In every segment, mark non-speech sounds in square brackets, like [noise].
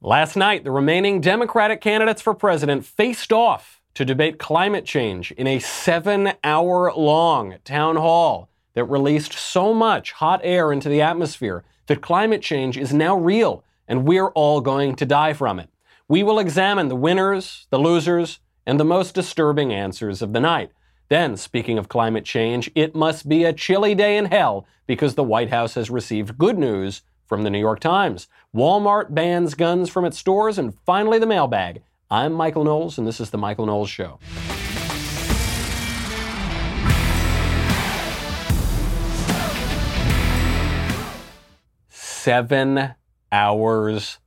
Last night, the remaining Democratic candidates for president faced off to debate climate change in a seven hour long town hall that released so much hot air into the atmosphere that climate change is now real and we're all going to die from it. We will examine the winners, the losers, and the most disturbing answers of the night. Then, speaking of climate change, it must be a chilly day in hell because the White House has received good news from the New York Times. Walmart bans guns from its stores, and finally the mailbag. I'm Michael Knowles, and this is The Michael Knowles Show. Seven hours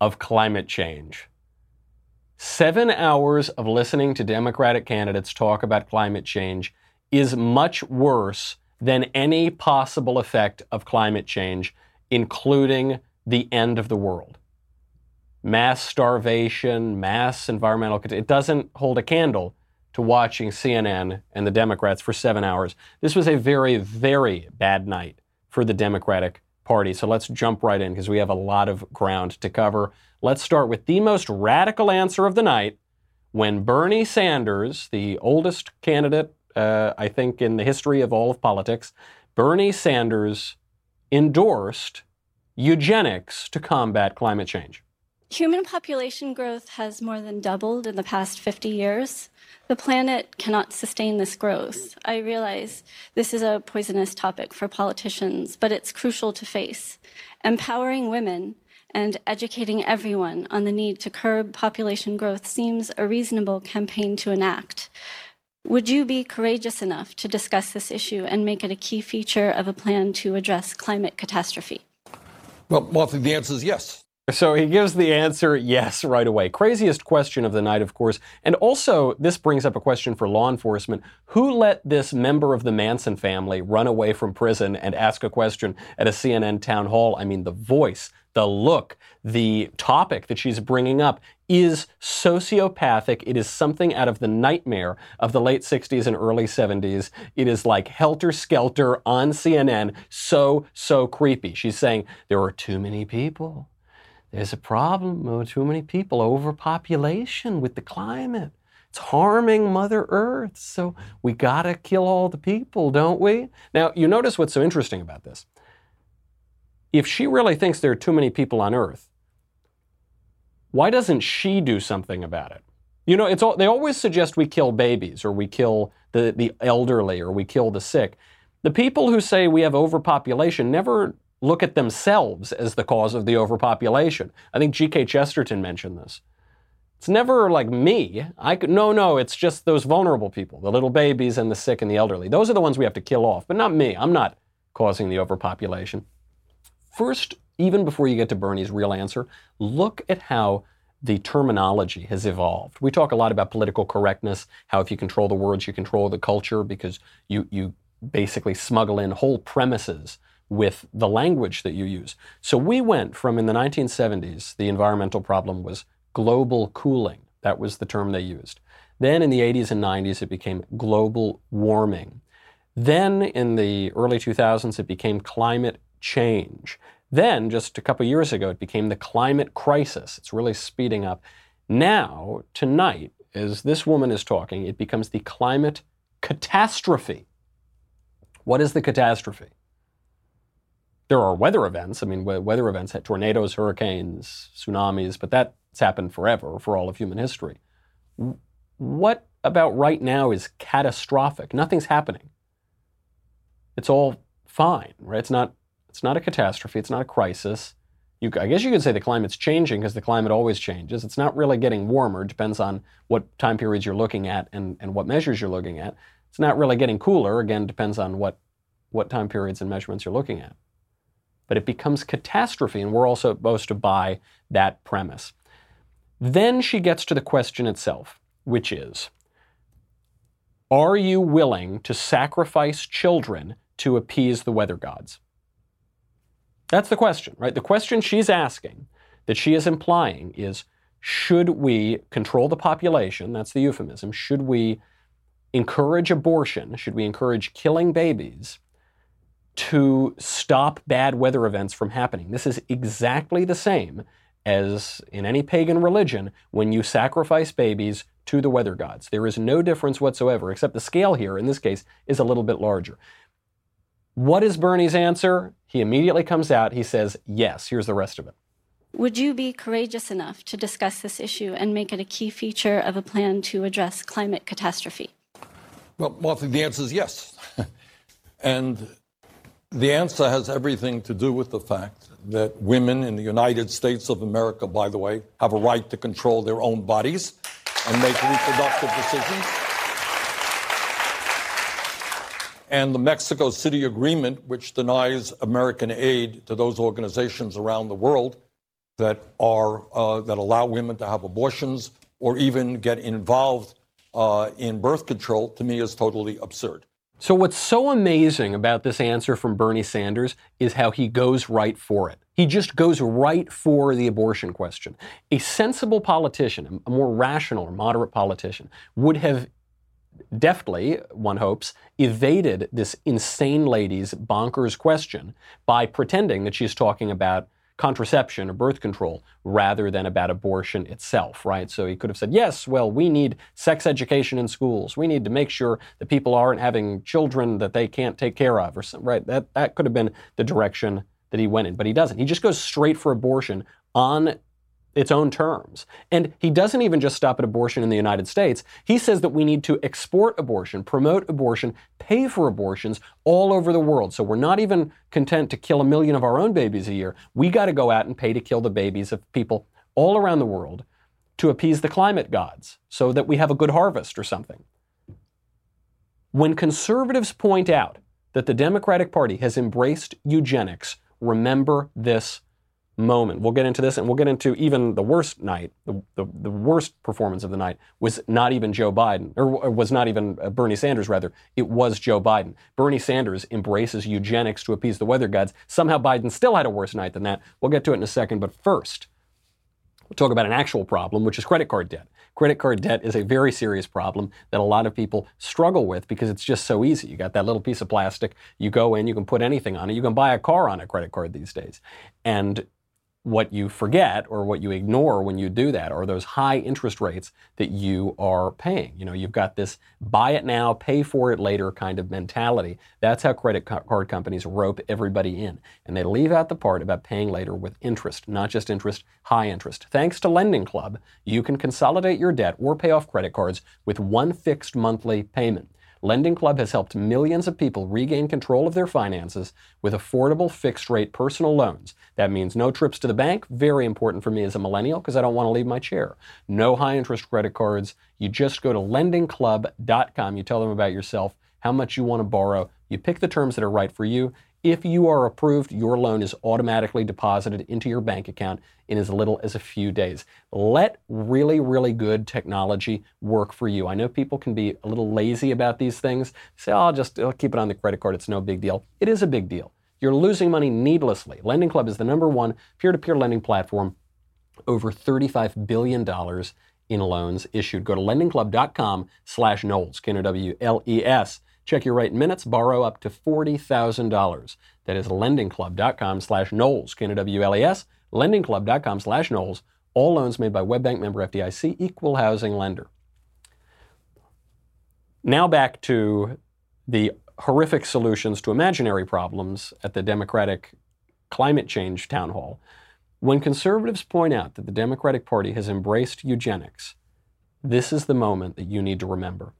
of climate change. Seven hours of listening to Democratic candidates talk about climate change is much worse than any possible effect of climate change including the end of the world. Mass starvation, mass environmental, it doesn't hold a candle to watching CNN and the Democrats for seven hours. This was a very, very bad night for the Democratic Party. So let's jump right in because we have a lot of ground to cover. Let's start with the most radical answer of the night when Bernie Sanders, the oldest candidate, uh, I think, in the history of all of politics, Bernie Sanders endorsed eugenics to combat climate change. Human population growth has more than doubled in the past 50 years. The planet cannot sustain this growth. I realize this is a poisonous topic for politicians, but it's crucial to face. Empowering women and educating everyone on the need to curb population growth seems a reasonable campaign to enact. Would you be courageous enough to discuss this issue and make it a key feature of a plan to address climate catastrophe? Well, Martha, the answer is yes. So he gives the answer yes right away. Craziest question of the night, of course. And also, this brings up a question for law enforcement. Who let this member of the Manson family run away from prison and ask a question at a CNN town hall? I mean, the voice, the look, the topic that she's bringing up is sociopathic. It is something out of the nightmare of the late 60s and early 70s. It is like helter skelter on CNN. So, so creepy. She's saying there are too many people. There's a problem with too many people, overpopulation with the climate. It's harming Mother Earth. So we got to kill all the people, don't we? Now, you notice what's so interesting about this. If she really thinks there are too many people on Earth, why doesn't she do something about it? You know, it's all, they always suggest we kill babies or we kill the, the elderly or we kill the sick. The people who say we have overpopulation never look at themselves as the cause of the overpopulation. I think G.K. Chesterton mentioned this. It's never like me. I could, no, no, it's just those vulnerable people, the little babies and the sick and the elderly. Those are the ones we have to kill off, but not me. I'm not causing the overpopulation. First, even before you get to Bernie's real answer, look at how the terminology has evolved. We talk a lot about political correctness, how if you control the words, you control the culture because you, you basically smuggle in whole premises with the language that you use. So we went from in the 1970s, the environmental problem was global cooling. That was the term they used. Then in the 80s and 90s, it became global warming. Then in the early 2000s, it became climate change. Then, just a couple years ago, it became the climate crisis. It's really speeding up. Now, tonight, as this woman is talking, it becomes the climate catastrophe. What is the catastrophe? There are weather events. I mean, weather events, tornadoes, hurricanes, tsunamis, but that's happened forever, for all of human history. What about right now is catastrophic? Nothing's happening. It's all fine, right? It's not it's not a catastrophe. It's not a crisis. You, I guess you could say the climate's changing because the climate always changes. It's not really getting warmer. It depends on what time periods you're looking at and, and what measures you're looking at. It's not really getting cooler. Again, depends on what, what time periods and measurements you're looking at. But it becomes catastrophe, and we're also supposed to buy that premise. Then she gets to the question itself, which is Are you willing to sacrifice children to appease the weather gods? That's the question, right? The question she's asking, that she is implying, is should we control the population? That's the euphemism. Should we encourage abortion? Should we encourage killing babies to stop bad weather events from happening? This is exactly the same as in any pagan religion when you sacrifice babies to the weather gods. There is no difference whatsoever, except the scale here, in this case, is a little bit larger. What is Bernie's answer? He immediately comes out. He says, yes. Here's the rest of it. Would you be courageous enough to discuss this issue and make it a key feature of a plan to address climate catastrophe? Well, Martha, the answer is yes. [laughs] and the answer has everything to do with the fact that women in the United States of America, by the way, have a right to control their own bodies and make reproductive decisions. And the Mexico City Agreement, which denies American aid to those organizations around the world that are uh, that allow women to have abortions or even get involved uh, in birth control, to me is totally absurd. So, what's so amazing about this answer from Bernie Sanders is how he goes right for it. He just goes right for the abortion question. A sensible politician, a more rational or moderate politician, would have deftly, one hopes, evaded this insane lady's bonkers question by pretending that she's talking about contraception or birth control rather than about abortion itself, right? So he could have said, yes, well, we need sex education in schools. We need to make sure that people aren't having children that they can't take care of, or right? That, that could have been the direction that he went in, but he doesn't. He just goes straight for abortion on its own terms. And he doesn't even just stop at abortion in the United States. He says that we need to export abortion, promote abortion, pay for abortions all over the world. So we're not even content to kill a million of our own babies a year. We got to go out and pay to kill the babies of people all around the world to appease the climate gods so that we have a good harvest or something. When conservatives point out that the Democratic Party has embraced eugenics, remember this moment. We'll get into this and we'll get into even the worst night, the, the, the, worst performance of the night was not even Joe Biden, or was not even uh, Bernie Sanders, rather. It was Joe Biden. Bernie Sanders embraces eugenics to appease the weather gods. Somehow Biden still had a worse night than that. We'll get to it in a second, but first, we'll talk about an actual problem, which is credit card debt. Credit card debt is a very serious problem that a lot of people struggle with because it's just so easy. You got that little piece of plastic, you go in, you can put anything on it. You can buy a car on a credit card these days. And what you forget or what you ignore when you do that are those high interest rates that you are paying. You know, you've got this buy it now, pay for it later kind of mentality. That's how credit card companies rope everybody in. And they leave out the part about paying later with interest, not just interest, high interest. Thanks to Lending Club, you can consolidate your debt or pay off credit cards with one fixed monthly payment. Lending Club has helped millions of people regain control of their finances with affordable fixed rate personal loans. That means no trips to the bank, very important for me as a millennial because I don't want to leave my chair. No high interest credit cards. You just go to lendingclub.com, you tell them about yourself, how much you want to borrow, you pick the terms that are right for you, if you are approved, your loan is automatically deposited into your bank account in as little as a few days. Let really, really good technology work for you. I know people can be a little lazy about these things. Say, oh, I'll just I'll keep it on the credit card. It's no big deal. It is a big deal. You're losing money needlessly. Lending Club is the number one peer-to-peer lending platform. Over $35 billion in loans issued. Go to lendingclub.com slash Knowles, K-N-O-W-L-E-S. Check your rate minutes, borrow up to $40,000. That is lendingclub.com slash Knowles, K-N-O-W-L-E-S, lendingclub.com slash Knowles. All loans made by WebBank member FDIC, equal housing lender. Now back to the horrific solutions to imaginary problems at the Democratic climate change town hall. When conservatives point out that the Democratic Party has embraced eugenics, this is the moment that you need to remember.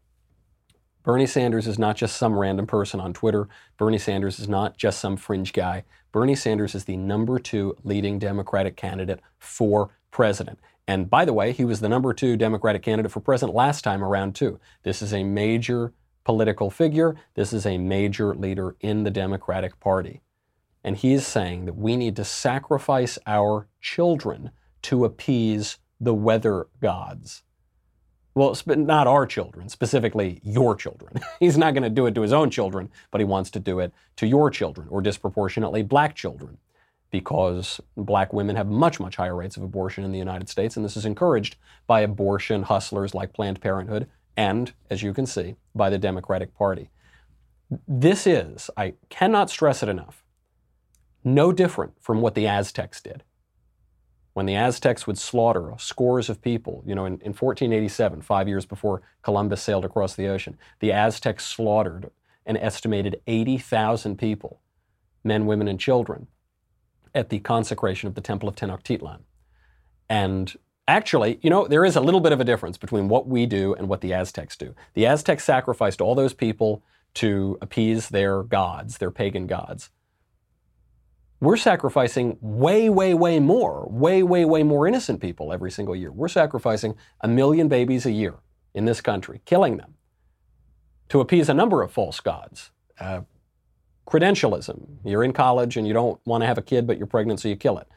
Bernie Sanders is not just some random person on Twitter. Bernie Sanders is not just some fringe guy. Bernie Sanders is the number two leading Democratic candidate for president. And by the way, he was the number two Democratic candidate for president last time around, too. This is a major political figure. This is a major leader in the Democratic Party. And he is saying that we need to sacrifice our children to appease the weather gods. Well, not our children, specifically your children. [laughs] He's not going to do it to his own children, but he wants to do it to your children, or disproportionately black children, because black women have much, much higher rates of abortion in the United States, and this is encouraged by abortion hustlers like Planned Parenthood and, as you can see, by the Democratic Party. This is, I cannot stress it enough, no different from what the Aztecs did. When the Aztecs would slaughter scores of people, you know, in, in 1487, five years before Columbus sailed across the ocean, the Aztecs slaughtered an estimated 80,000 people, men, women, and children, at the consecration of the Temple of Tenochtitlan. And actually, you know, there is a little bit of a difference between what we do and what the Aztecs do. The Aztecs sacrificed all those people to appease their gods, their pagan gods. We're sacrificing way, way, way more, way, way, way more innocent people every single year. We're sacrificing a million babies a year in this country, killing them to appease a number of false gods. Uh, credentialism. You're in college and you don't want to have a kid, but you're pregnant, so you kill it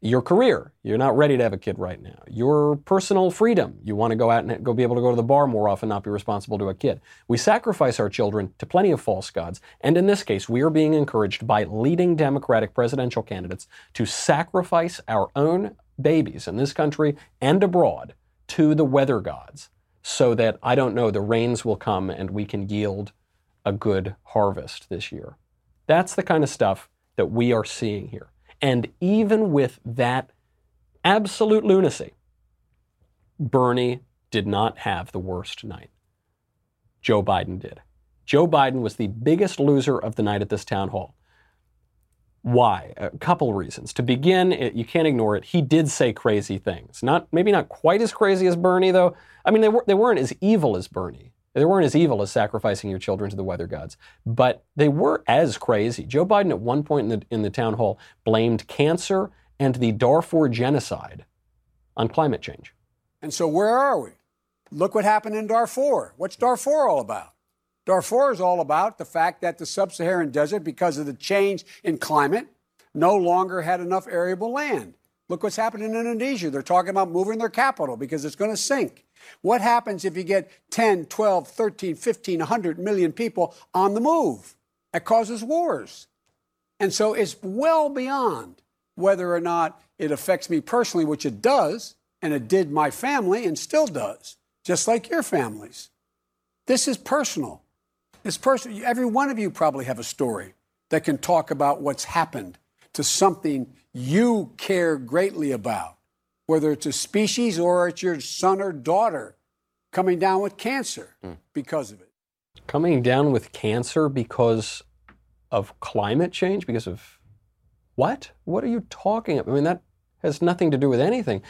your career. You're not ready to have a kid right now. Your personal freedom. You want to go out and go be able to go to the bar more often, not be responsible to a kid. We sacrifice our children to plenty of false gods. And in this case, we are being encouraged by leading Democratic presidential candidates to sacrifice our own babies in this country and abroad to the weather gods so that, I don't know, the rains will come and we can yield a good harvest this year. That's the kind of stuff that we are seeing here. And even with that absolute lunacy, Bernie did not have the worst night. Joe Biden did. Joe Biden was the biggest loser of the night at this town hall. Why? A couple reasons. To begin, it, you can't ignore it. He did say crazy things. Not maybe not quite as crazy as Bernie, though. I mean, they, were, they weren't as evil as Bernie. They weren't as evil as sacrificing your children to the weather gods, but they were as crazy. Joe Biden, at one point in the, in the town hall, blamed cancer and the Darfur genocide on climate change. And so, where are we? Look what happened in Darfur. What's Darfur all about? Darfur is all about the fact that the sub Saharan desert, because of the change in climate, no longer had enough arable land. Look what's happened in Indonesia. They're talking about moving their capital because it's going to sink. What happens if you get 10, 12, 13, 15, 100 million people on the move? That causes wars. And so it's well beyond whether or not it affects me personally, which it does, and it did my family and still does, just like your families. This is personal. This personal. Every one of you probably have a story that can talk about what's happened to something you care greatly about whether it's a species or it's your son or daughter coming down with cancer mm. because of it. Coming down with cancer because of climate change? Because of what? What are you talking about? I mean, that has nothing to do with anything.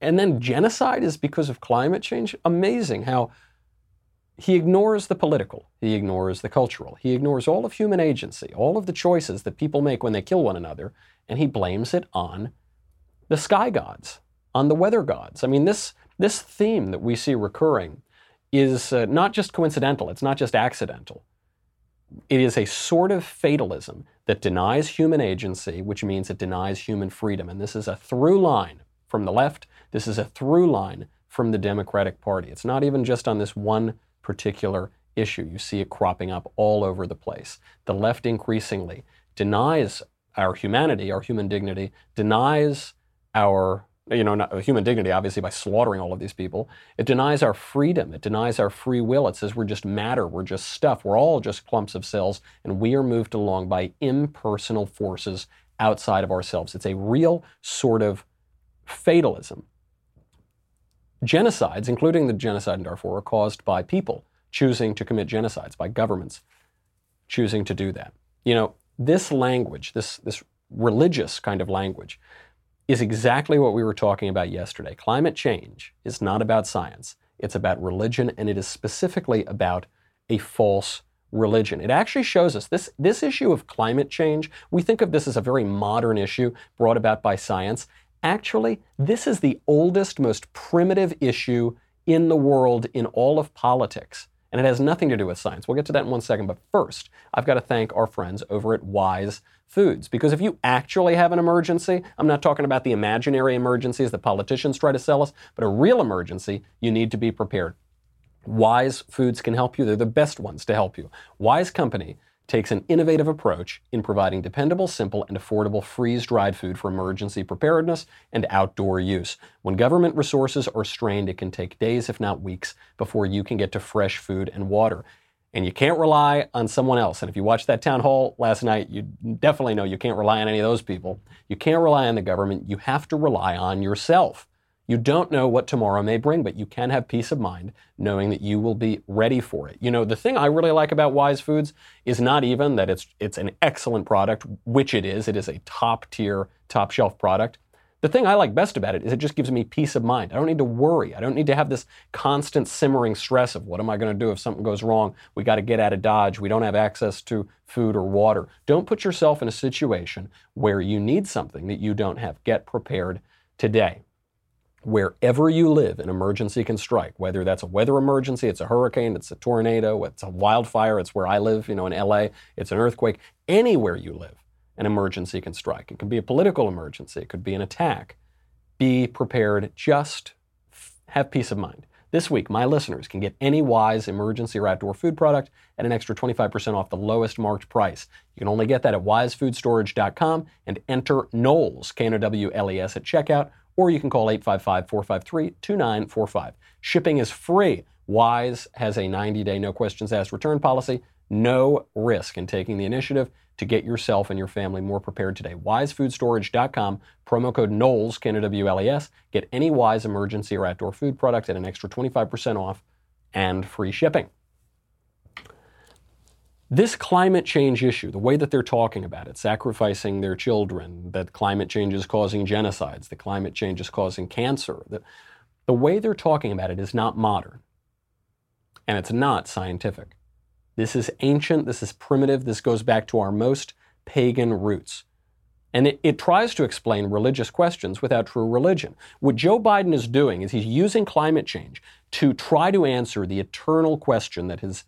And then genocide is because of climate change? Amazing how he ignores the political, he ignores the cultural, he ignores all of human agency, all of the choices that people make when they kill one another, and he blames it on the sky gods on the weather gods. I mean, this, this theme that we see recurring is uh, not just coincidental, it's not just accidental. It is a sort of fatalism that denies human agency, which means it denies human freedom. And this is a through line from the left, this is a through line from the Democratic Party. It's not even just on this one particular issue. You see it cropping up all over the place. The left increasingly denies our humanity, our human dignity, denies our you know, not, human dignity, obviously, by slaughtering all of these people. It denies our freedom. It denies our free will. It says we're just matter. We're just stuff. We're all just clumps of cells, and we are moved along by impersonal forces outside of ourselves. It's a real sort of fatalism. Genocides, including the genocide in Darfur, are caused by people choosing to commit genocides, by governments choosing to do that. You know, this language, this, this religious kind of language, is exactly what we were talking about yesterday. Climate change is not about science, it's about religion, and it is specifically about a false religion. It actually shows us this, this issue of climate change, we think of this as a very modern issue brought about by science. Actually, this is the oldest, most primitive issue in the world in all of politics. And it has nothing to do with science. We'll get to that in one second. But first, I've got to thank our friends over at Wise foods. Because if you actually have an emergency, I'm not talking about the imaginary emergencies that politicians try to sell us, but a real emergency, you need to be prepared. Wise Foods can help you. They're the best ones to help you. Wise Company takes an innovative approach in providing dependable, simple, and affordable freeze dried food for emergency preparedness and outdoor use. When government resources are strained, it can take days, if not weeks, before you can get to fresh food and water. And you can't rely on someone else. And if you watched that town hall last night, you definitely know you can't rely on any of those people. You can't rely on the government. You have to rely on yourself. You don't know what tomorrow may bring, but you can have peace of mind knowing that you will be ready for it. You know, the thing I really like about Wise Foods is not even that it's it's an excellent product, which it is. It is a top tier, top shelf product. The thing I like best about it is it just gives me peace of mind. I don't need to worry. I don't need to have this constant simmering stress of what am I going to do if something goes wrong? We got to get out of Dodge. We don't have access to food or water. Don't put yourself in a situation where you need something that you don't have. Get prepared today wherever you live, an emergency can strike. Whether that's a weather emergency, it's a hurricane, it's a tornado, it's a wildfire, it's where I live, you know, in LA, it's an earthquake. Anywhere you live, an emergency can strike. It can be a political emergency, it could be an attack. Be prepared, just have peace of mind. This week, my listeners can get any Wise emergency or outdoor food product at an extra 25% off the lowest marked price. You can only get that at wisefoodstorage.com and enter Knowles, K N O W L E S, at checkout or you can call 855 453 2945. Shipping is free. Wise has a 90 day no questions asked return policy. No risk in taking the initiative to get yourself and your family more prepared today. WiseFoodStorage.com, promo code Knowles, K-N-O-W-L-E-S. Get any Wise emergency or outdoor food product at an extra 25% off and free shipping. This climate change issue, the way that they're talking about it, sacrificing their children, that climate change is causing genocides, that climate change is causing cancer, the, the way they're talking about it is not modern. And it's not scientific. This is ancient, this is primitive, this goes back to our most pagan roots. And it, it, tries to explain religious questions without true religion. What Joe Biden is doing is he's using climate change to try to answer the eternal question that has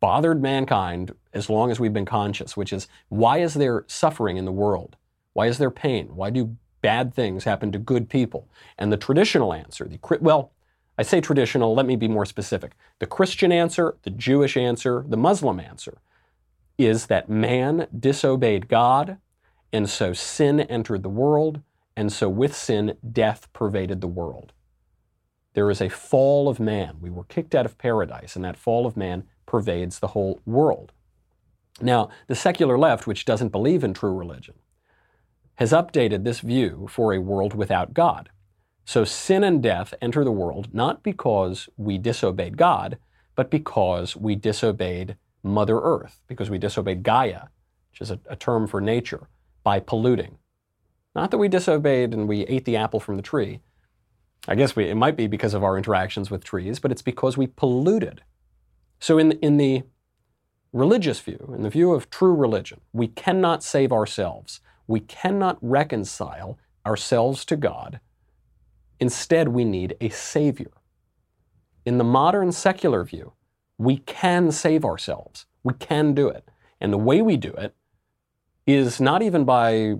bothered mankind as long as we've been conscious, which is why is there suffering in the world? Why is there pain? Why do bad things happen to good people? And the traditional answer, the well, I say traditional, let me be more specific. The Christian answer, the Jewish answer, the Muslim answer is that man disobeyed God, and so sin entered the world, and so with sin, death pervaded the world. There is a fall of man. We were kicked out of paradise, and that fall of man pervades the whole world. Now, the secular left, which doesn't believe in true religion, has updated this view for a world without God. So sin and death enter the world not because we disobeyed God, but because we disobeyed Mother Earth, because we disobeyed Gaia, which is a, a term for nature, by polluting. Not that we disobeyed and we ate the apple from the tree. I guess we, it might be because of our interactions with trees, but it's because we polluted so, in, in the religious view, in the view of true religion, we cannot save ourselves. We cannot reconcile ourselves to God. Instead, we need a Savior. In the modern secular view, we can save ourselves. We can do it. And the way we do it is not even by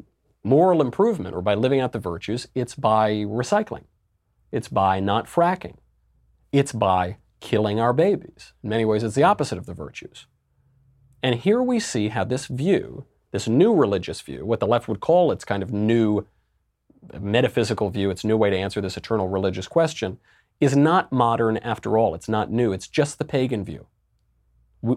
moral improvement or by living out the virtues, it's by recycling. It's by not fracking. It's by killing our babies. In many ways, it's the opposite of the virtues. And here we see how this view, this new religious view, what the left would call its kind of new metaphysical view, its new way to answer this eternal religious question, is not modern after all. It's not new. It's just the pagan view. We,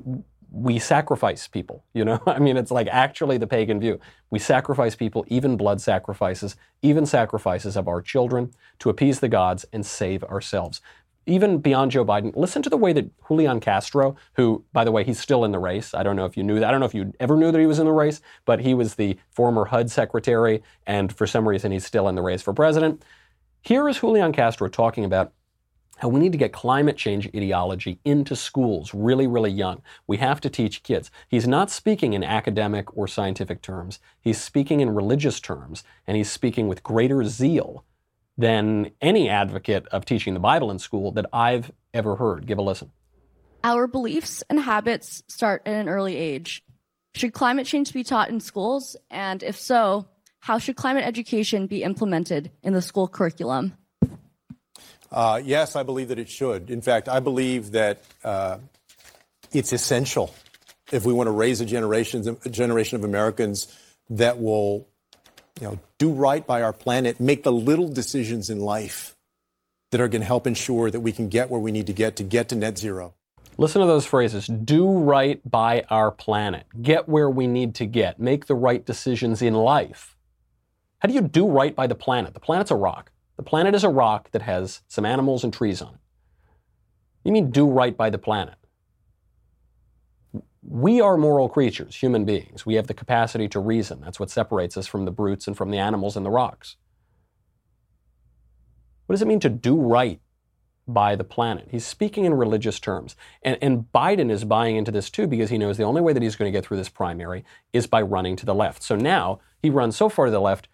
we sacrifice people, you know? [laughs] I mean, it's like actually the pagan view. We sacrifice people, even blood sacrifices, even sacrifices of our children to appease the gods and save ourselves even beyond Joe Biden, listen to the way that Julian Castro, who, by the way, he's still in the race. I don't know if you knew that. I don't know if you ever knew that he was in the race, but he was the former HUD secretary, and for some reason he's still in the race for president. Here is Julian Castro talking about how we need to get climate change ideology into schools really, really young. We have to teach kids. He's not speaking in academic or scientific terms. He's speaking in religious terms, and he's speaking with greater zeal than any advocate of teaching the Bible in school that I've ever heard. Give a listen. Our beliefs and habits start at an early age. Should climate change be taught in schools? And if so, how should climate education be implemented in the school curriculum? Uh, yes, I believe that it should. In fact, I believe that uh, it's essential if we want to raise a generation, a generation of Americans that will you know, do right by our planet, make the little decisions in life that are going to help ensure that we can get where we need to get to get to net zero. Listen to those phrases do right by our planet, get where we need to get, make the right decisions in life. How do you do right by the planet? The planet's a rock. The planet is a rock that has some animals and trees on it. You mean do right by the planet? We are moral creatures, human beings. We have the capacity to reason. That's what separates us from the brutes and from the animals and the rocks. What does it mean to do right by the planet? He's speaking in religious terms. And, and Biden is buying into this too because he knows the only way that he's going to get through this primary is by running to the left. So now he runs so far to the left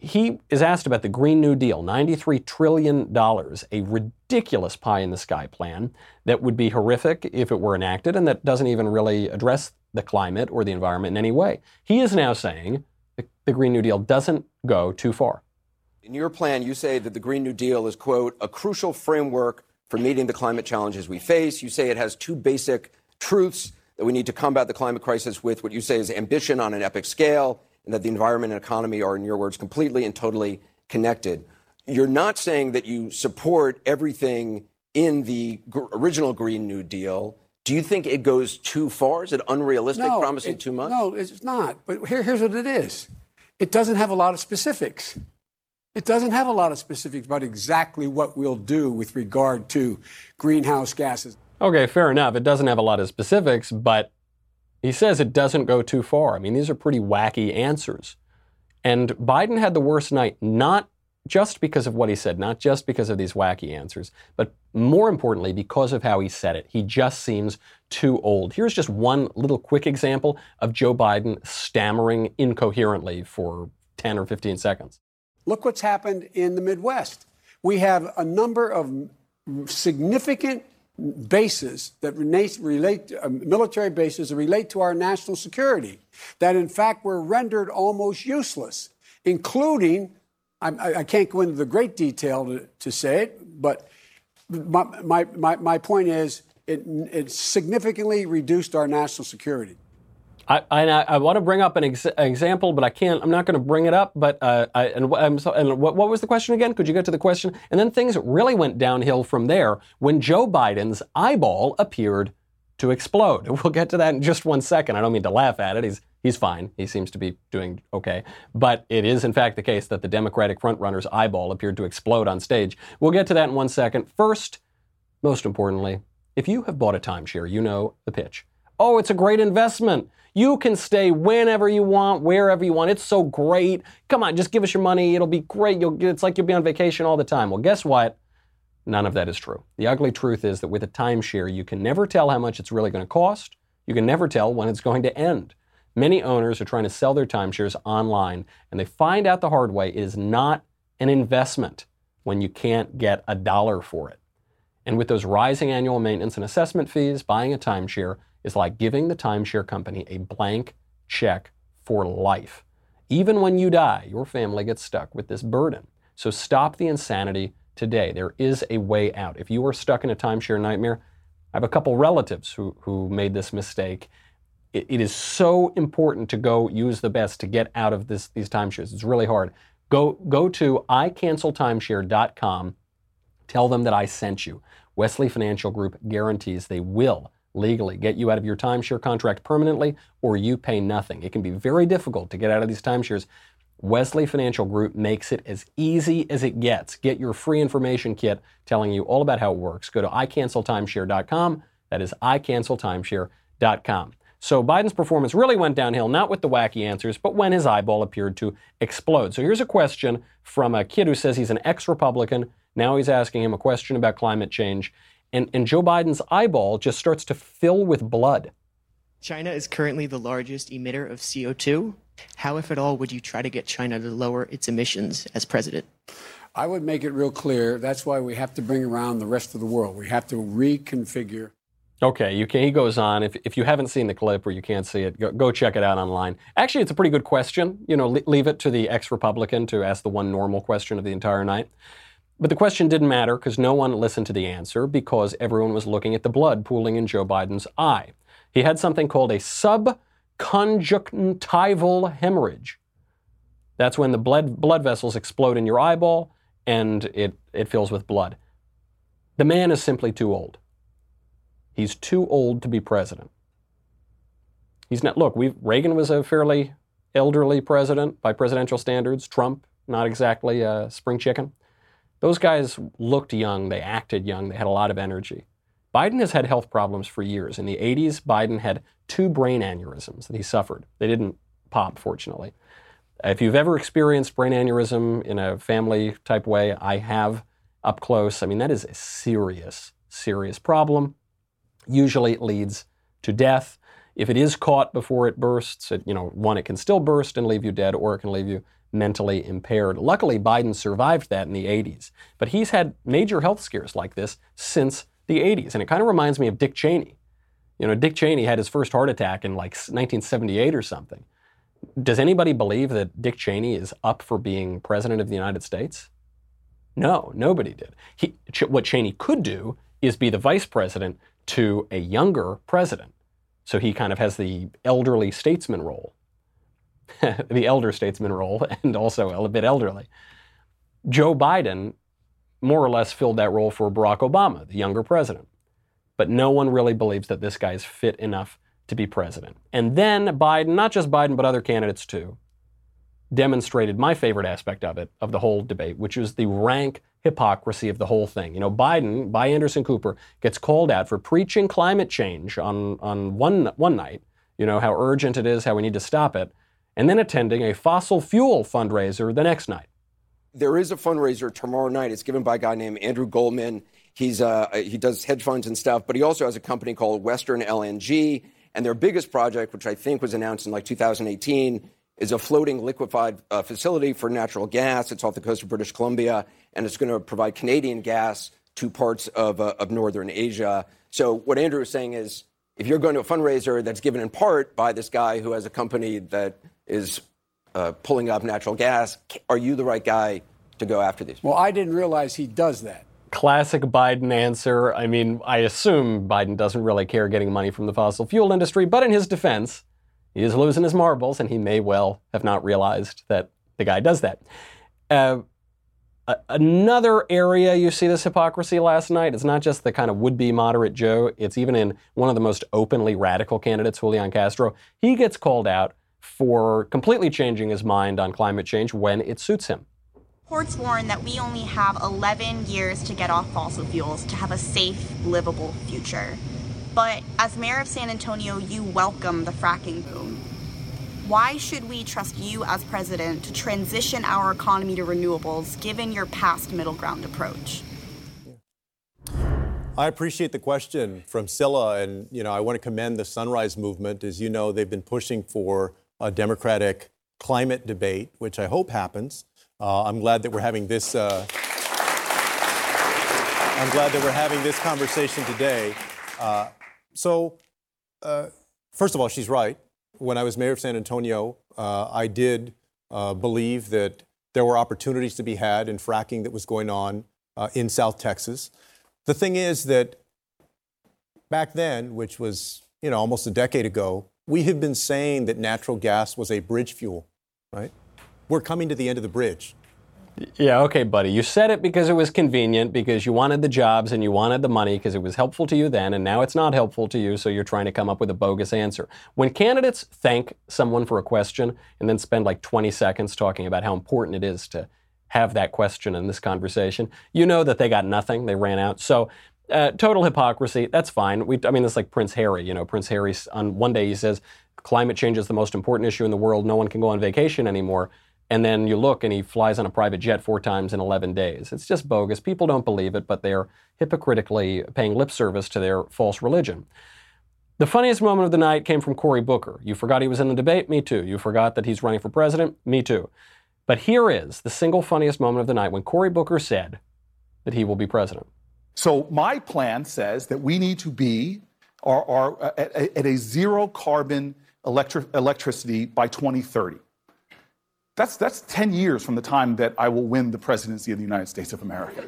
he is asked about the Green New Deal, $93 trillion, a ridiculous pie in the sky plan that would be horrific if it were enacted and that doesn't even really address the climate or the environment in any way. He is now saying the, the Green New Deal doesn't go too far. In your plan, you say that the Green New Deal is, quote, a crucial framework for meeting the climate challenges we face. You say it has two basic truths that we need to combat the climate crisis with what you say is ambition on an epic scale and that the environment and economy are, in your words, completely and totally connected. You're not saying that you support everything in the gr- original Green New Deal. Do you think it goes too far? Is it unrealistic, no, promising it, too much? No, it's not. But here, here's what it is it doesn't have a lot of specifics. It doesn't have a lot of specifics about exactly what we'll do with regard to greenhouse gases. Okay, fair enough. It doesn't have a lot of specifics, but he says it doesn't go too far. I mean, these are pretty wacky answers. And Biden had the worst night, not just because of what he said, not just because of these wacky answers, but more importantly, because of how he said it. He just seems too old. Here's just one little quick example of Joe Biden stammering incoherently for 10 or 15 seconds. Look what's happened in the Midwest. We have a number of significant bases that relate, uh, military bases that relate to our national security that in fact were rendered almost useless, including, I, I can't go into the great detail to, to say it, but my, my, my, my point is it, it significantly reduced our national security. I, I, I, want to bring up an ex- example, but I can't. I'm not going to bring it up. But uh, I, and, so, and what, what was the question again? Could you get to the question? And then things really went downhill from there when Joe Biden's eyeball appeared to explode. [laughs] We'll get to that in just one second. I don't mean to laugh at it. He's he's fine. He seems to be doing okay. But it is in fact the case that the Democratic frontrunner's eyeball appeared to explode on stage. We'll get to that in one second. First, most importantly, if you have bought a timeshare, you know the pitch. Oh, it's a great investment. You can stay whenever you want, wherever you want. It's so great. Come on, just give us your money. It'll be great. You'll, it's like you'll be on vacation all the time. Well, guess what? None of that is true. The ugly truth is that with a timeshare, you can never tell how much it's really going to cost. You can never tell when it's going to end. Many owners are trying to sell their timeshares online, and they find out the hard way it is not an investment when you can't get a dollar for it. And with those rising annual maintenance and assessment fees, buying a timeshare is like giving the timeshare company a blank check for life. Even when you die, your family gets stuck with this burden. So stop the insanity today. There is a way out. If you are stuck in a timeshare nightmare, I have a couple relatives who, who made this mistake. It, it is so important to go use the best to get out of this, these timeshares. It's really hard. Go, go to icanceltimeshare.com. Tell them that I sent you. Wesley Financial Group guarantees they will legally get you out of your timeshare contract permanently or you pay nothing. It can be very difficult to get out of these timeshares. Wesley Financial Group makes it as easy as it gets. Get your free information kit telling you all about how it works. Go to icanceltimeshare.com. That is icanceltimeshare.com. So Biden's performance really went downhill, not with the wacky answers, but when his eyeball appeared to explode. So here's a question from a kid who says he's an ex Republican. Now he's asking him a question about climate change and, and Joe Biden's eyeball just starts to fill with blood. China is currently the largest emitter of CO2. How, if at all, would you try to get China to lower its emissions as president? I would make it real clear. That's why we have to bring around the rest of the world. We have to reconfigure. Okay, you can, he goes on. If, if you haven't seen the clip or you can't see it, go, go check it out online. Actually, it's a pretty good question. You know, leave it to the ex Republican to ask the one normal question of the entire night. But the question didn't matter because no one listened to the answer because everyone was looking at the blood pooling in Joe Biden's eye. He had something called a subconjunctival hemorrhage. That's when the blood, blood vessels explode in your eyeball and it, it fills with blood. The man is simply too old. He's too old to be president. He's not, look, Reagan was a fairly elderly president by presidential standards. Trump, not exactly a spring chicken. Those guys looked young, they acted young, they had a lot of energy. Biden has had health problems for years. In the 80s, Biden had two brain aneurysms that he suffered. They didn't pop, fortunately. If you've ever experienced brain aneurysm in a family type way, I have up close. I mean, that is a serious, serious problem. Usually it leads to death. If it is caught before it bursts, it, you know, one, it can still burst and leave you dead, or it can leave you mentally impaired. Luckily, Biden survived that in the 80s, but he's had major health scares like this since the 80s. And it kind of reminds me of Dick Cheney. You know, Dick Cheney had his first heart attack in like 1978 or something. Does anybody believe that Dick Cheney is up for being president of the United States? No, nobody did. He, what Cheney could do is be the vice president to a younger president. So he kind of has the elderly statesman role, [laughs] the elder statesman role, [laughs] and also a bit elderly. Joe Biden more or less filled that role for Barack Obama, the younger president. But no one really believes that this guy is fit enough to be president. And then Biden, not just Biden, but other candidates too, demonstrated my favorite aspect of it, of the whole debate, which is the rank hypocrisy of the whole thing. You know, Biden, by Anderson Cooper, gets called out for preaching climate change on, on one, one night, you know, how urgent it is, how we need to stop it, and then attending a fossil fuel fundraiser the next night. There is a fundraiser tomorrow night. It's given by a guy named Andrew Goldman. He's uh, he does hedge funds and stuff, but he also has a company called Western LNG. And their biggest project, which I think was announced in like 2018, is a floating liquefied uh, facility for natural gas. It's off the coast of British Columbia, and it's going to provide Canadian gas to parts of, uh, of northern Asia. So what Andrew is saying is, if you're going to a fundraiser that's given in part by this guy who has a company that is uh, pulling up natural gas, are you the right guy to go after these? Well, I didn't realize he does that. Classic Biden answer. I mean, I assume Biden doesn't really care getting money from the fossil fuel industry, but in his defense, he is losing his marbles, and he may well have not realized that the guy does that. Uh, another area you see this hypocrisy last night. It's not just the kind of would be moderate Joe, it's even in one of the most openly radical candidates, Julian Castro. He gets called out for completely changing his mind on climate change when it suits him. Reports warn that we only have 11 years to get off fossil fuels to have a safe, livable future. But as mayor of San Antonio, you welcome the fracking boom. Why should we trust you as president to transition our economy to renewables given your past middle ground approach? I appreciate the question from Scylla, and you know I want to commend the Sunrise Movement. As you know, they've been pushing for a democratic climate debate, which I hope happens. Uh, I'm glad that we're having this. Uh, I'm glad that we're having this conversation today. Uh, so, uh, first of all, she's right. When I was mayor of San Antonio, uh, I did believe that there were opportunities to be had in fracking that was going on in South Texas. The thing is that back then, which was you know almost a decade ago, we have been saying that natural gas was a bridge fuel, right? We're coming to the end of the bridge. Yeah, okay, buddy. You said it because it was convenient, because you wanted the jobs and you wanted the money, because it was helpful to you then, and now it's not helpful to you, so you're trying to come up with a bogus answer. When candidates thank someone for a question and then spend like 20 seconds talking about how important it is to have that question in this conversation, you know that they got nothing, they ran out. So, uh, total hypocrisy, that's fine. We, I mean, it's like Prince Harry. You know, Prince Harry, on one day he says, climate change is the most important issue in the world, no one can go on vacation anymore and then you look and he flies on a private jet four times in 11 days. It's just bogus. People don't believe it, but they're hypocritically paying lip service to their false religion. The funniest moment of the night came from Cory Booker. You forgot he was in the debate? Me too. You forgot that he's running for president? Me too. But here is the single funniest moment of the night when Cory Booker said that he will be president. So my plan says that we need to be our, our, at, at a zero carbon electric, electricity by 2030. That's, that's 10 years from the time that I will win the presidency of the United States of America.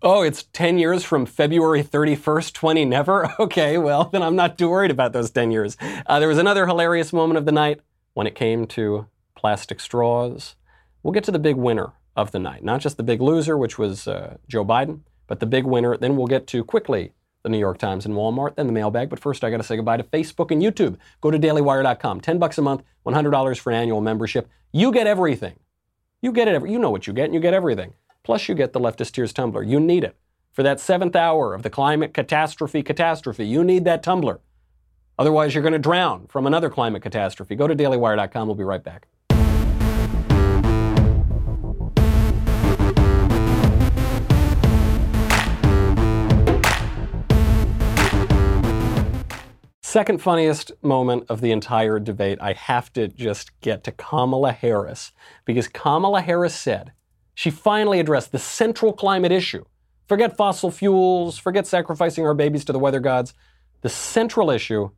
Oh, it's 10 years from February 31st, 20 never? [laughs] Okay, well, then I'm not too worried about those 10 years. Uh, there was another hilarious moment of the night when it came to plastic straws. We'll get to the big winner of the night, not just the big loser, which was uh, Joe Biden, but the big winner. Then we'll get to quickly the New York Times and Walmart, then the mailbag. But first, I got to say goodbye to Facebook and YouTube. Go to dailywire.com. 10 bucks a month, $100 for an annual membership. You get everything. You get it. Every, you know what you get, and you get everything. Plus, you get the Leftist Tears tumbler. You need it. For that seventh hour of the climate catastrophe catastrophe, you need that tumbler. Otherwise, you're going to drown from another climate catastrophe. Go to dailywire.com. We'll be right back. Second funniest moment of the entire debate, I have to just get to Kamala Harris because Kamala Harris said she finally addressed the central climate issue. Forget fossil fuels, forget sacrificing our babies to the weather gods. The central issue,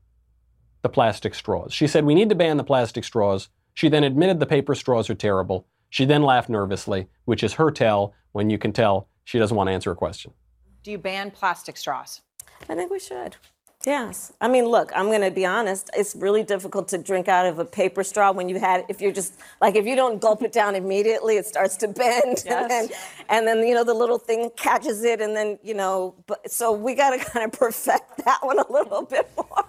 the plastic straws. She said we need to ban the plastic straws. She then admitted the paper straws are terrible. She then laughed nervously, which is her tell when you can tell she doesn't want to answer a question. Do you ban plastic straws? I think we should. Yes. I mean, look, I'm going to be honest. It's really difficult to drink out of a paper straw when you had, if you're just, like, if you don't gulp it down immediately, it starts to bend. [laughs] Yes. And, then, and then, you know, the little thing catches it. And then, you know, but, so we got to [laughs] kind of perfect that one a little bit more.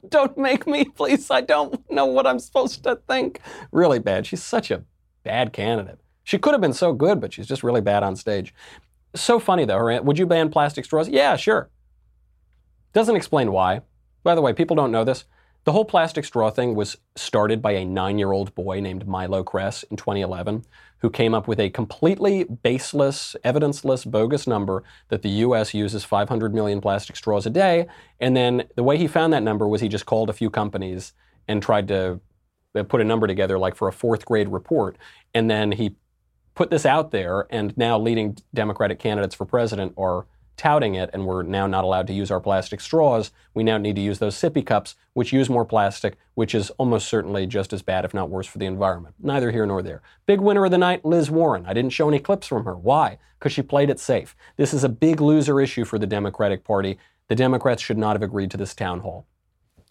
[laughs] don't make me, please. I don't know what I'm supposed to think. Really bad. She's such a bad candidate. She could have been so good, but she's just really bad on stage. So funny, though. Her, would you ban plastic straws? Yeah, sure. Doesn't explain why. By the way, people don't know this. The whole plastic straw thing was started by a nine year old boy named Milo Cress in 2011, who came up with a completely baseless, evidenceless, bogus number that the US uses 500 million plastic straws a day. And then the way he found that number was he just called a few companies and tried to uh, put a number together, like for a fourth grade report. And then he put this out there, and now leading Democratic candidates for president are touting it, and we're now not allowed to use our plastic straws. We now need to use those sippy cups, which use more plastic, which is almost certainly just as bad, if not worse, for the environment. Neither here nor there. Big winner of the night, Liz Warren. I didn't show any clips from her. Why? Because she played it safe. This is a big loser issue for the Democratic Party. The Democrats should not have agreed to this town hall.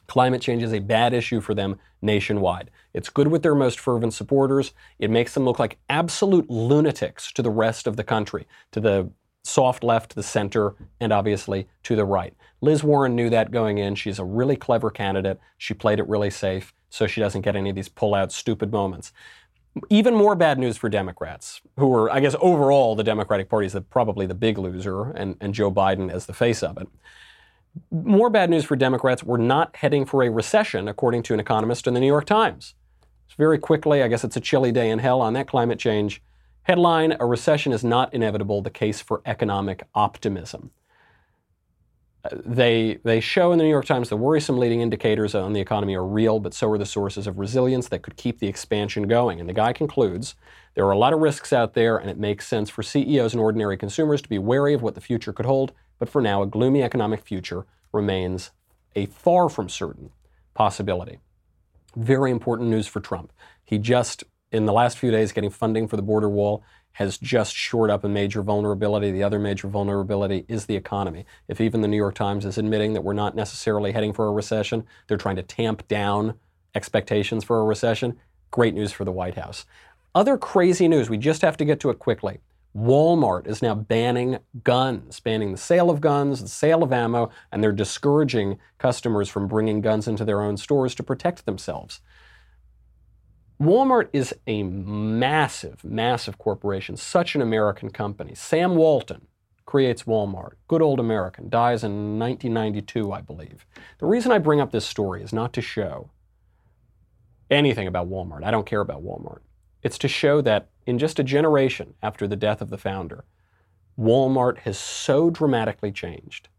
Climate change is a bad issue for them nationwide. It's good with their most fervent supporters. It makes them look like absolute lunatics to the rest of the country, to the soft left, the center, and obviously to the right. Liz Warren knew that going in. She's a really clever candidate. She played it really safe, so she doesn't get any of these pull out stupid moments. Even more bad news for Democrats, who are, I guess, overall, the Democratic Party is the, probably the big loser, and, and Joe Biden as the face of it. More bad news for Democrats. We're not heading for a recession, according to an economist in the New York Times. It's Very quickly, I guess it's a chilly day in hell on that climate change. Headline A recession is not inevitable, the case for economic optimism. Uh, They, they show in the New York Times the worrisome leading indicators on the economy are real, but so are the sources of resilience that could keep the expansion going. And the guy concludes there are a lot of risks out there, and it makes sense for CEOs and ordinary consumers to be wary of what the future could hold. But for now, a gloomy economic future remains a far from certain possibility. Very important news for Trump. He just, in the last few days, getting funding for the border wall has just shored up a major vulnerability. The other major vulnerability is the economy. If even the New York Times is admitting that we're not necessarily heading for a recession, they're trying to tamp down expectations for a recession. Great news for the White House. Other crazy news, we just have to get to it quickly. Walmart is now banning guns, banning the sale of guns, the sale of ammo, and they're discouraging customers from bringing guns into their own stores to protect themselves. Walmart is a massive, massive corporation, such an American company. Sam Walton creates Walmart, good old American, dies in 1992, I believe. The reason I bring up this story is not to show anything about Walmart. I don't care about Walmart. It's to show that in just a generation after the death of the founder, Walmart has so dramatically changed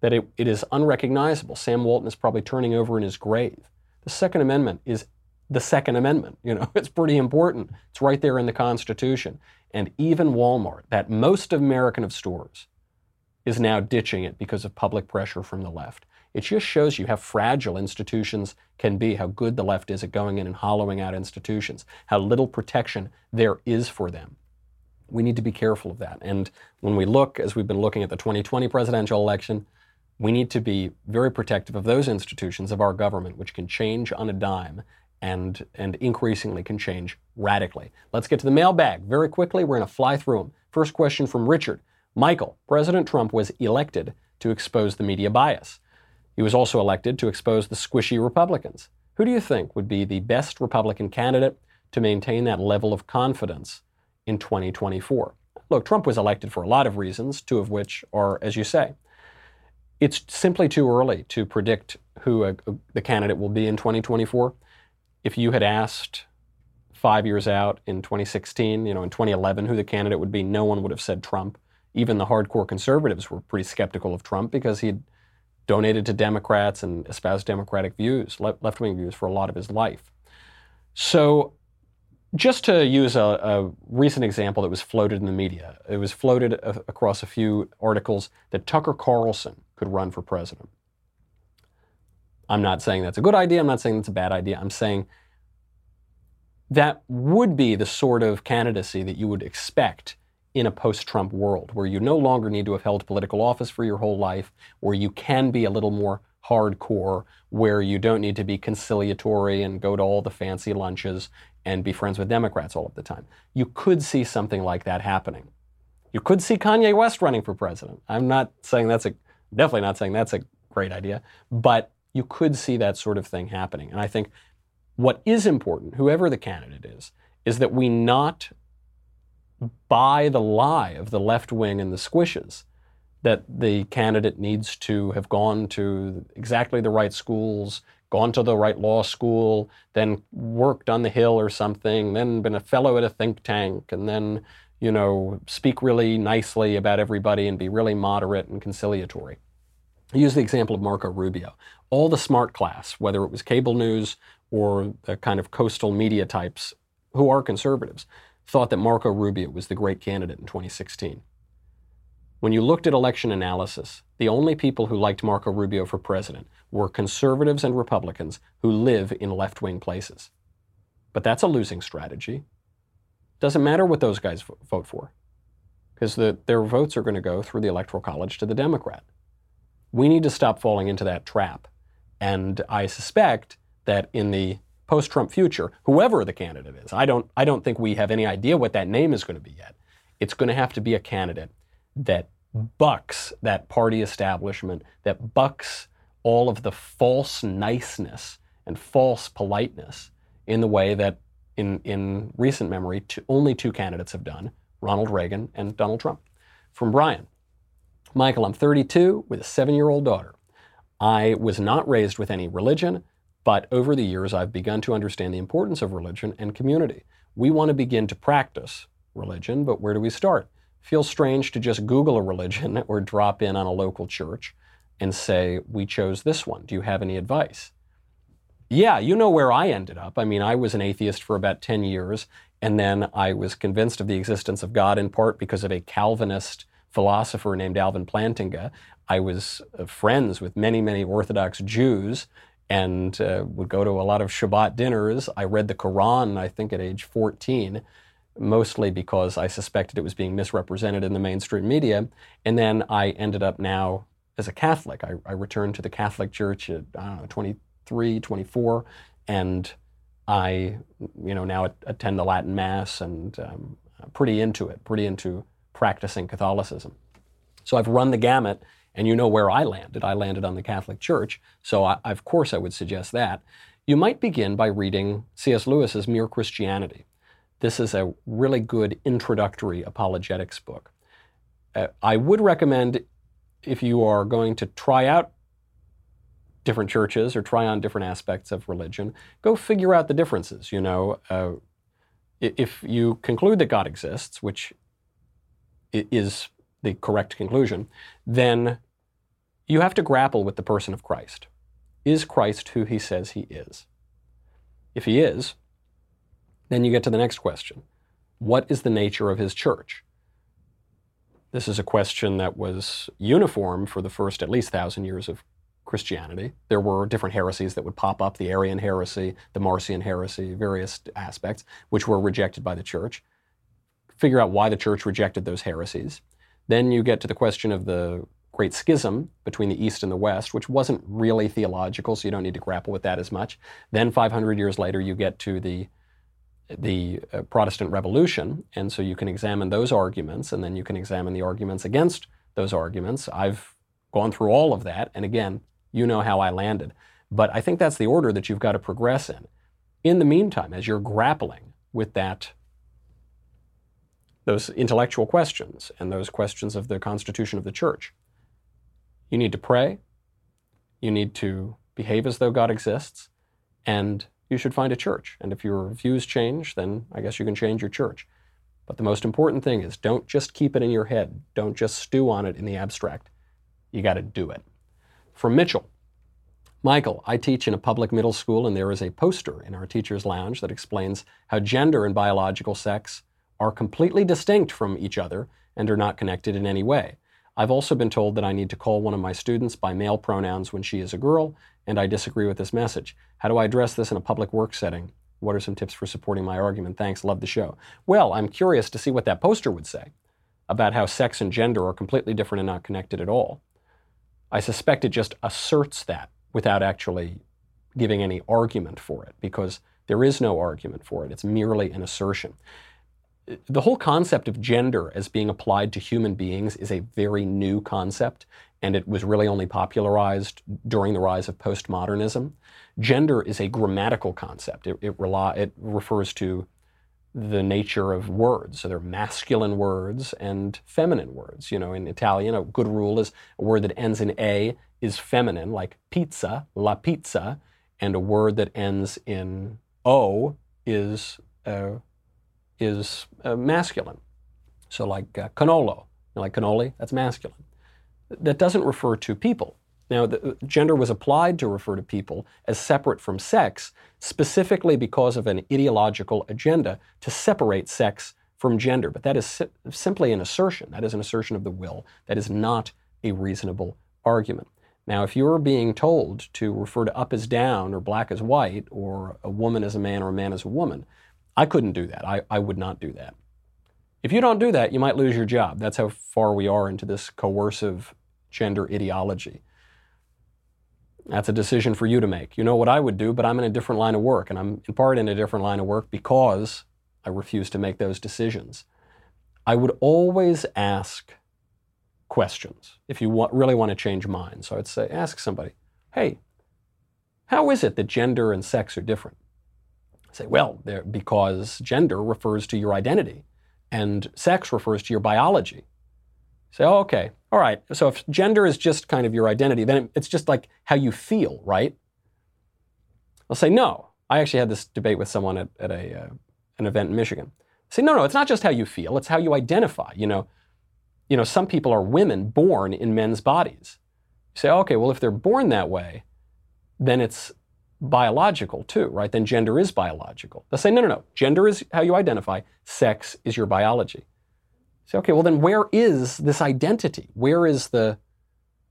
that it, it is unrecognizable. Sam Walton is probably turning over in his grave. The Second Amendment is the Second Amendment. You know, [laughs] it's pretty important. It's right there in the Constitution. And even Walmart, that most American of stores, is now ditching it because of public pressure from the left. It just shows you how fragile institutions can be, how good the left is at going in and hollowing out institutions, how little protection there is for them. We need to be careful of that. And when we look, as we've been looking at the 2020 presidential election, we need to be very protective of those institutions of our government, which can change on a dime and, and increasingly can change radically. Let's get to the mailbag very quickly. We're going to fly through them. First question from Richard. Michael, President Trump was elected to expose the media bias. He was also elected to expose the squishy Republicans. Who do you think would be the best Republican candidate to maintain that level of confidence in 2024? Look, Trump was elected for a lot of reasons, two of which are, as you say, it's simply too early to predict who a, a, the candidate will be in 2024. If you had asked five years out in 2016, you know, in 2011, who the candidate would be, no one would have said Trump. Even the hardcore conservatives were pretty skeptical of Trump because he'd donated to Democrats and espoused Democratic views, left wing views, for a lot of his life. So, just to use a, a, recent example that was floated in the media, it was floated a, across a few articles that Tucker Carlson could run for president. I'm not saying that's a good idea. I'm not saying that's a bad idea. I'm saying that would be the sort of candidacy that you would expect in a post Trump world, where you no longer need to have held political office for your whole life, where you can be a little more hardcore, where you don't need to be conciliatory and go to all the fancy lunches and be friends with Democrats all of the time. You could see something like that happening. You could see Kanye West running for president. I'm not saying that's a, definitely not saying that's a great idea, but you could see that sort of thing happening. And I think what is important, whoever the candidate is, is that we not buy the lie of the left wing and the squishes that the candidate needs to have gone to exactly the right schools, gone to the right law school, then worked on the Hill or something, then been a fellow at a think tank, and then, you know, speak really nicely about everybody and be really moderate and conciliatory. Use the example of Marco Rubio. All the smart class, whether it was cable news or the kind of coastal media types who are conservatives, thought that Marco Rubio was the great candidate in 2016. When you looked at election analysis, the only people who liked Marco Rubio for president were conservatives and Republicans who live in left wing places. But that's a losing strategy. Doesn't matter what those guys vote for, because the, their votes are going to go through the Electoral College to the Democrat. We need to stop falling into that trap. And I suspect that in the post Trump future, whoever the candidate is, I don't, I don't think we have any idea what that name is going to be yet. It's going to have to be a candidate that bucks that party establishment, that bucks all of the false niceness and false politeness in the way that in, in recent memory only two candidates have done Ronald Reagan and Donald Trump. From Brian Michael, I'm 32 with a seven year old daughter. I was not raised with any religion. But over the years, I've begun to understand the importance of religion and community. We want to begin to practice religion, but where do we start? Feels strange to just Google a religion [laughs] or drop in on a local church and say, We chose this one. Do you have any advice? Yeah, you know where I ended up. I mean, I was an atheist for about 10 years, and then I was convinced of the existence of God in part because of a Calvinist philosopher named Alvin Plantinga. I was uh, friends with many, many Orthodox Jews and uh, would go to a lot of Shabbat dinners. I read the Quran, I think, at age 14, mostly because I suspected it was being misrepresented in the mainstream media. And then I ended up now as a Catholic. I, I returned to the Catholic Church at, I don't know, 23, 24, and I, you know, now attend the Latin Mass and um, pretty into it, pretty into practicing Catholicism. So I've run the gamut and you know where I landed. I landed on the Catholic Church, so I, of course I would suggest that. You might begin by reading C.S. Lewis's Mere Christianity. This is a really good introductory apologetics book. Uh, I would recommend if you are going to try out different churches or try on different aspects of religion, go figure out the differences. You know, uh, if you conclude that God exists, which is the correct conclusion, then you have to grapple with the person of Christ. Is Christ who he says he is? If he is, then you get to the next question What is the nature of his church? This is a question that was uniform for the first at least thousand years of Christianity. There were different heresies that would pop up the Arian heresy, the Marcion heresy, various aspects, which were rejected by the church. Figure out why the church rejected those heresies. Then you get to the question of the great schism between the East and the West, which wasn't really theological, so you don't need to grapple with that as much. Then 500 years later, you get to the the uh, Protestant Revolution, and so you can examine those arguments, and then you can examine the arguments against those arguments. I've gone through all of that, and again, you know how I landed. But I think that's the order that you've got to progress in. In the meantime, as you're grappling with that, those intellectual questions and those questions of the constitution of the church, you need to pray, you need to behave as though God exists, and you should find a church. And if your views change, then I guess you can change your church. But the most important thing is don't just keep it in your head. Don't just stew on it in the abstract. You got to do it. From Mitchell Michael, I teach in a public middle school, and there is a poster in our teacher's lounge that explains how gender and biological sex are completely distinct from each other and are not connected in any way. I've also been told that I need to call one of my students by male pronouns when she is a girl, and I disagree with this message. How do I address this in a public work setting? What are some tips for supporting my argument? Thanks, love the show. Well, I'm curious to see what that poster would say about how sex and gender are completely different and not connected at all. I suspect it just asserts that without actually giving any argument for it because there is no argument for it. It's merely an assertion the whole concept of gender as being applied to human beings is a very new concept, and it was really only popularized during the rise of postmodernism. Gender is a grammatical concept. It, it, rely, it refers to the nature of words. So there are masculine words and feminine words. You know, in Italian, a good rule is a word that ends in a is feminine, like pizza, la pizza, and a word that ends in o is uh, is uh, masculine. So, like uh, cannolo, like cannoli, that's masculine. That doesn't refer to people. Now, the, gender was applied to refer to people as separate from sex, specifically because of an ideological agenda to separate sex from gender. But that is si- simply an assertion. That is an assertion of the will. That is not a reasonable argument. Now, if you're being told to refer to up as down or black as white or a woman as a man or a man as a woman, I couldn't do that. I, I would not do that. If you don't do that, you might lose your job. That's how far we are into this coercive gender ideology. That's a decision for you to make. You know what I would do, but I'm in a different line of work, and I'm in part in a different line of work because I refuse to make those decisions. I would always ask questions if you want, really want to change minds. So I'd say, ask somebody, hey, how is it that gender and sex are different? Say, well, because gender refers to your identity and sex refers to your biology. Say, oh, okay, all right. So if gender is just kind of your identity, then it's just like how you feel, right? I'll say, no. I actually had this debate with someone at, at a, uh, an event in Michigan. I say, no, no, it's not just how you feel, it's how you identify. You know, you know, some people are women born in men's bodies. You say, okay, well, if they're born that way, then it's biological too, right? Then gender is biological. They'll say, no, no, no. Gender is how you identify, sex is your biology. Say, okay, well, then where is this identity? Where is the,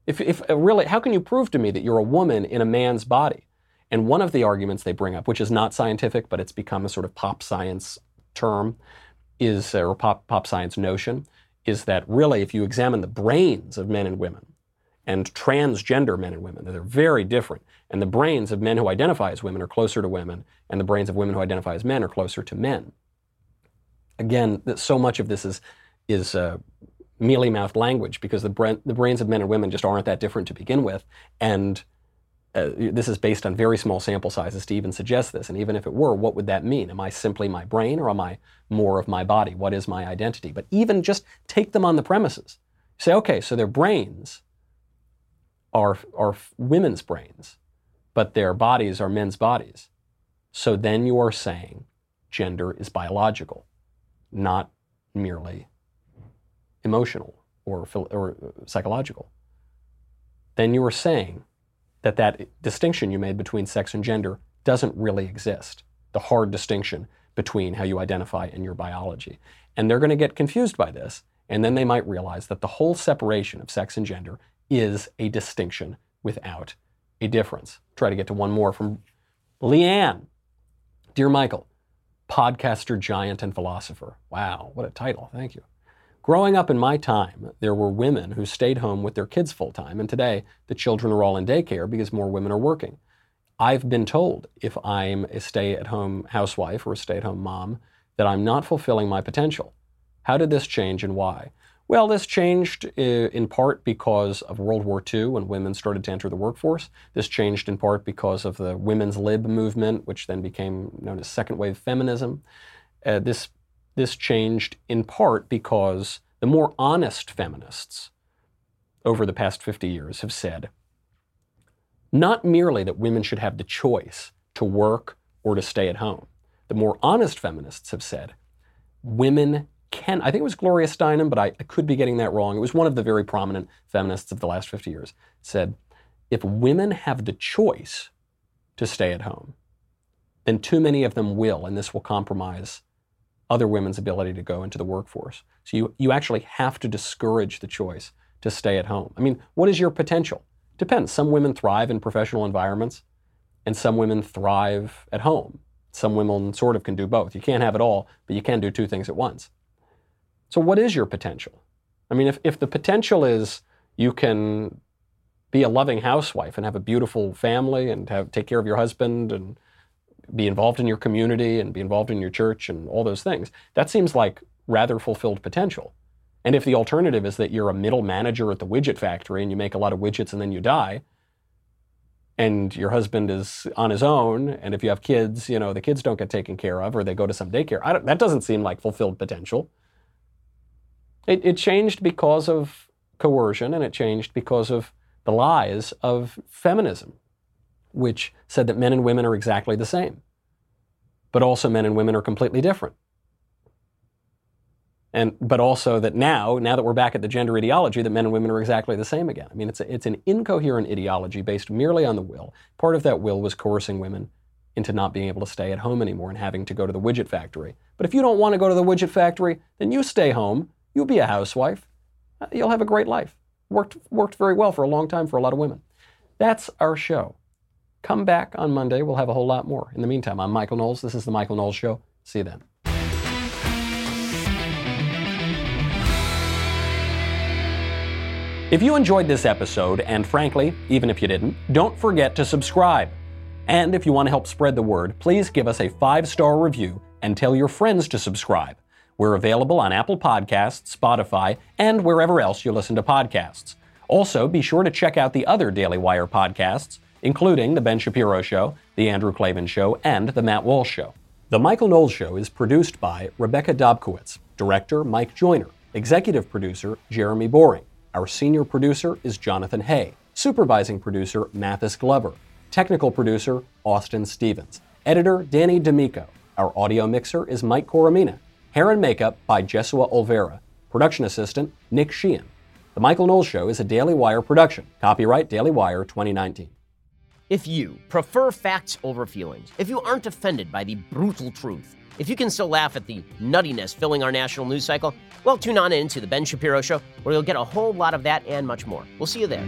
if, if uh, really, how can you prove to me that you're a woman in a man's body? And one of the arguments they bring up, which is not scientific, but it's become a sort of pop science term, is, or pop, pop science notion, is that really, if you examine the brains of men and women, and transgender men and women. They're very different. And the brains of men who identify as women are closer to women, and the brains of women who identify as men are closer to men. Again, so much of this is, is uh, mealy mouthed language because the, the brains of men and women just aren't that different to begin with. And uh, this is based on very small sample sizes to even suggest this. And even if it were, what would that mean? Am I simply my brain or am I more of my body? What is my identity? But even just take them on the premises. Say, okay, so their brains are, are women's brains, but their bodies are men's bodies. So then you are saying gender is biological, not merely emotional or, or uh, psychological. Then you are saying that that distinction you made between sex and gender doesn't really exist. The hard distinction between how you identify and your biology. And they're going to get confused by this, and then they might realize that the whole separation of sex and gender is a distinction without a difference. Try to get to one more from Leanne. Dear Michael, podcaster, giant, and philosopher. Wow, what a title. Thank you. Growing up in my time, there were women who stayed home with their kids full time, and today the children are all in daycare because more women are working. I've been told if I'm a stay at home housewife or a stay at home mom that I'm not fulfilling my potential. How did this change and why? Well, this changed uh, in part because of World War II when women started to enter the workforce. This changed in part because of the women's lib movement, which then became known as second wave feminism. Uh, this, this changed in part because the more honest feminists over the past 50 years have said not merely that women should have the choice to work or to stay at home. The more honest feminists have said women can, I think it was Gloria Steinem, but I, I, could be getting that wrong. It was one of the very prominent feminists of the last 50 years, said, if women have the choice to stay at home, then too many of them will, and this will compromise other women's ability to go into the workforce. So you, you actually have to discourage the choice to stay at home. I mean, what is your potential? Depends. Some women thrive in professional environments, and some women thrive at home. Some women sort of can do both. You can't have it all, but you can do two things at once. So, what is your potential? I mean, if, if the potential is you can be a loving housewife and have a beautiful family and have, take care of your husband and be involved in your community and be involved in your church and all those things, that seems like rather fulfilled potential. And if the alternative is that you're a middle manager at the widget factory and you make a lot of widgets and then you die, and your husband is on his own, and if you have kids, you know, the kids don't get taken care of or they go to some daycare, that doesn't seem like fulfilled potential. It, it changed because of coercion and it changed because of the lies of feminism, which said that men and women are exactly the same, but also men and women are completely different and but also that now, now that we're back at the gender ideology, that men and women are exactly the same again. I mean, it's a, it's an incoherent ideology based merely on the will. Part of that will was coercing women into not being able to stay at home anymore and having to go to the widget factory. But if you don't want to go to the widget factory, then you stay home. You'll be a housewife. Uh, you'll have a great life. Worked worked very well for a long time for a lot of women. That's our show. Come back on Monday. We'll have a whole lot more. In the meantime, I'm Michael Knowles. This is the Michael Knowles Show. See you then. If you enjoyed this episode, and frankly, even if you didn't, don't forget to subscribe. And if you want to help spread the word, please give us a five star review and tell your friends to subscribe. We're available on Apple Podcasts, Spotify, and wherever else you listen to podcasts. Also, be sure to check out the other Daily Wire podcasts, including The Ben Shapiro Show, The Andrew Klavan Show, and The Matt Walsh Show. The Michael Knowles Show is produced by Rebecca Dobkowitz, director Mike Joyner, executive producer Jeremy Boring. Our senior producer is Jonathan Hay. Supervising producer, Mathis Glover. Technical producer, Austin Stevens. Editor, Danny D'Amico. Our audio mixer is Mike Coromina. Hair and makeup by Jesua Olvera. Production assistant, Nick Sheehan. The Michael Knowles Show is a Daily Wire production. Copyright Daily Wire 2019. If you prefer facts over feelings, if you aren't offended by the brutal truth, if you can still laugh at the nuttiness filling our national news cycle, well, tune on in to The Ben Shapiro Show, where you'll get a whole lot of that and much more. We'll see you there.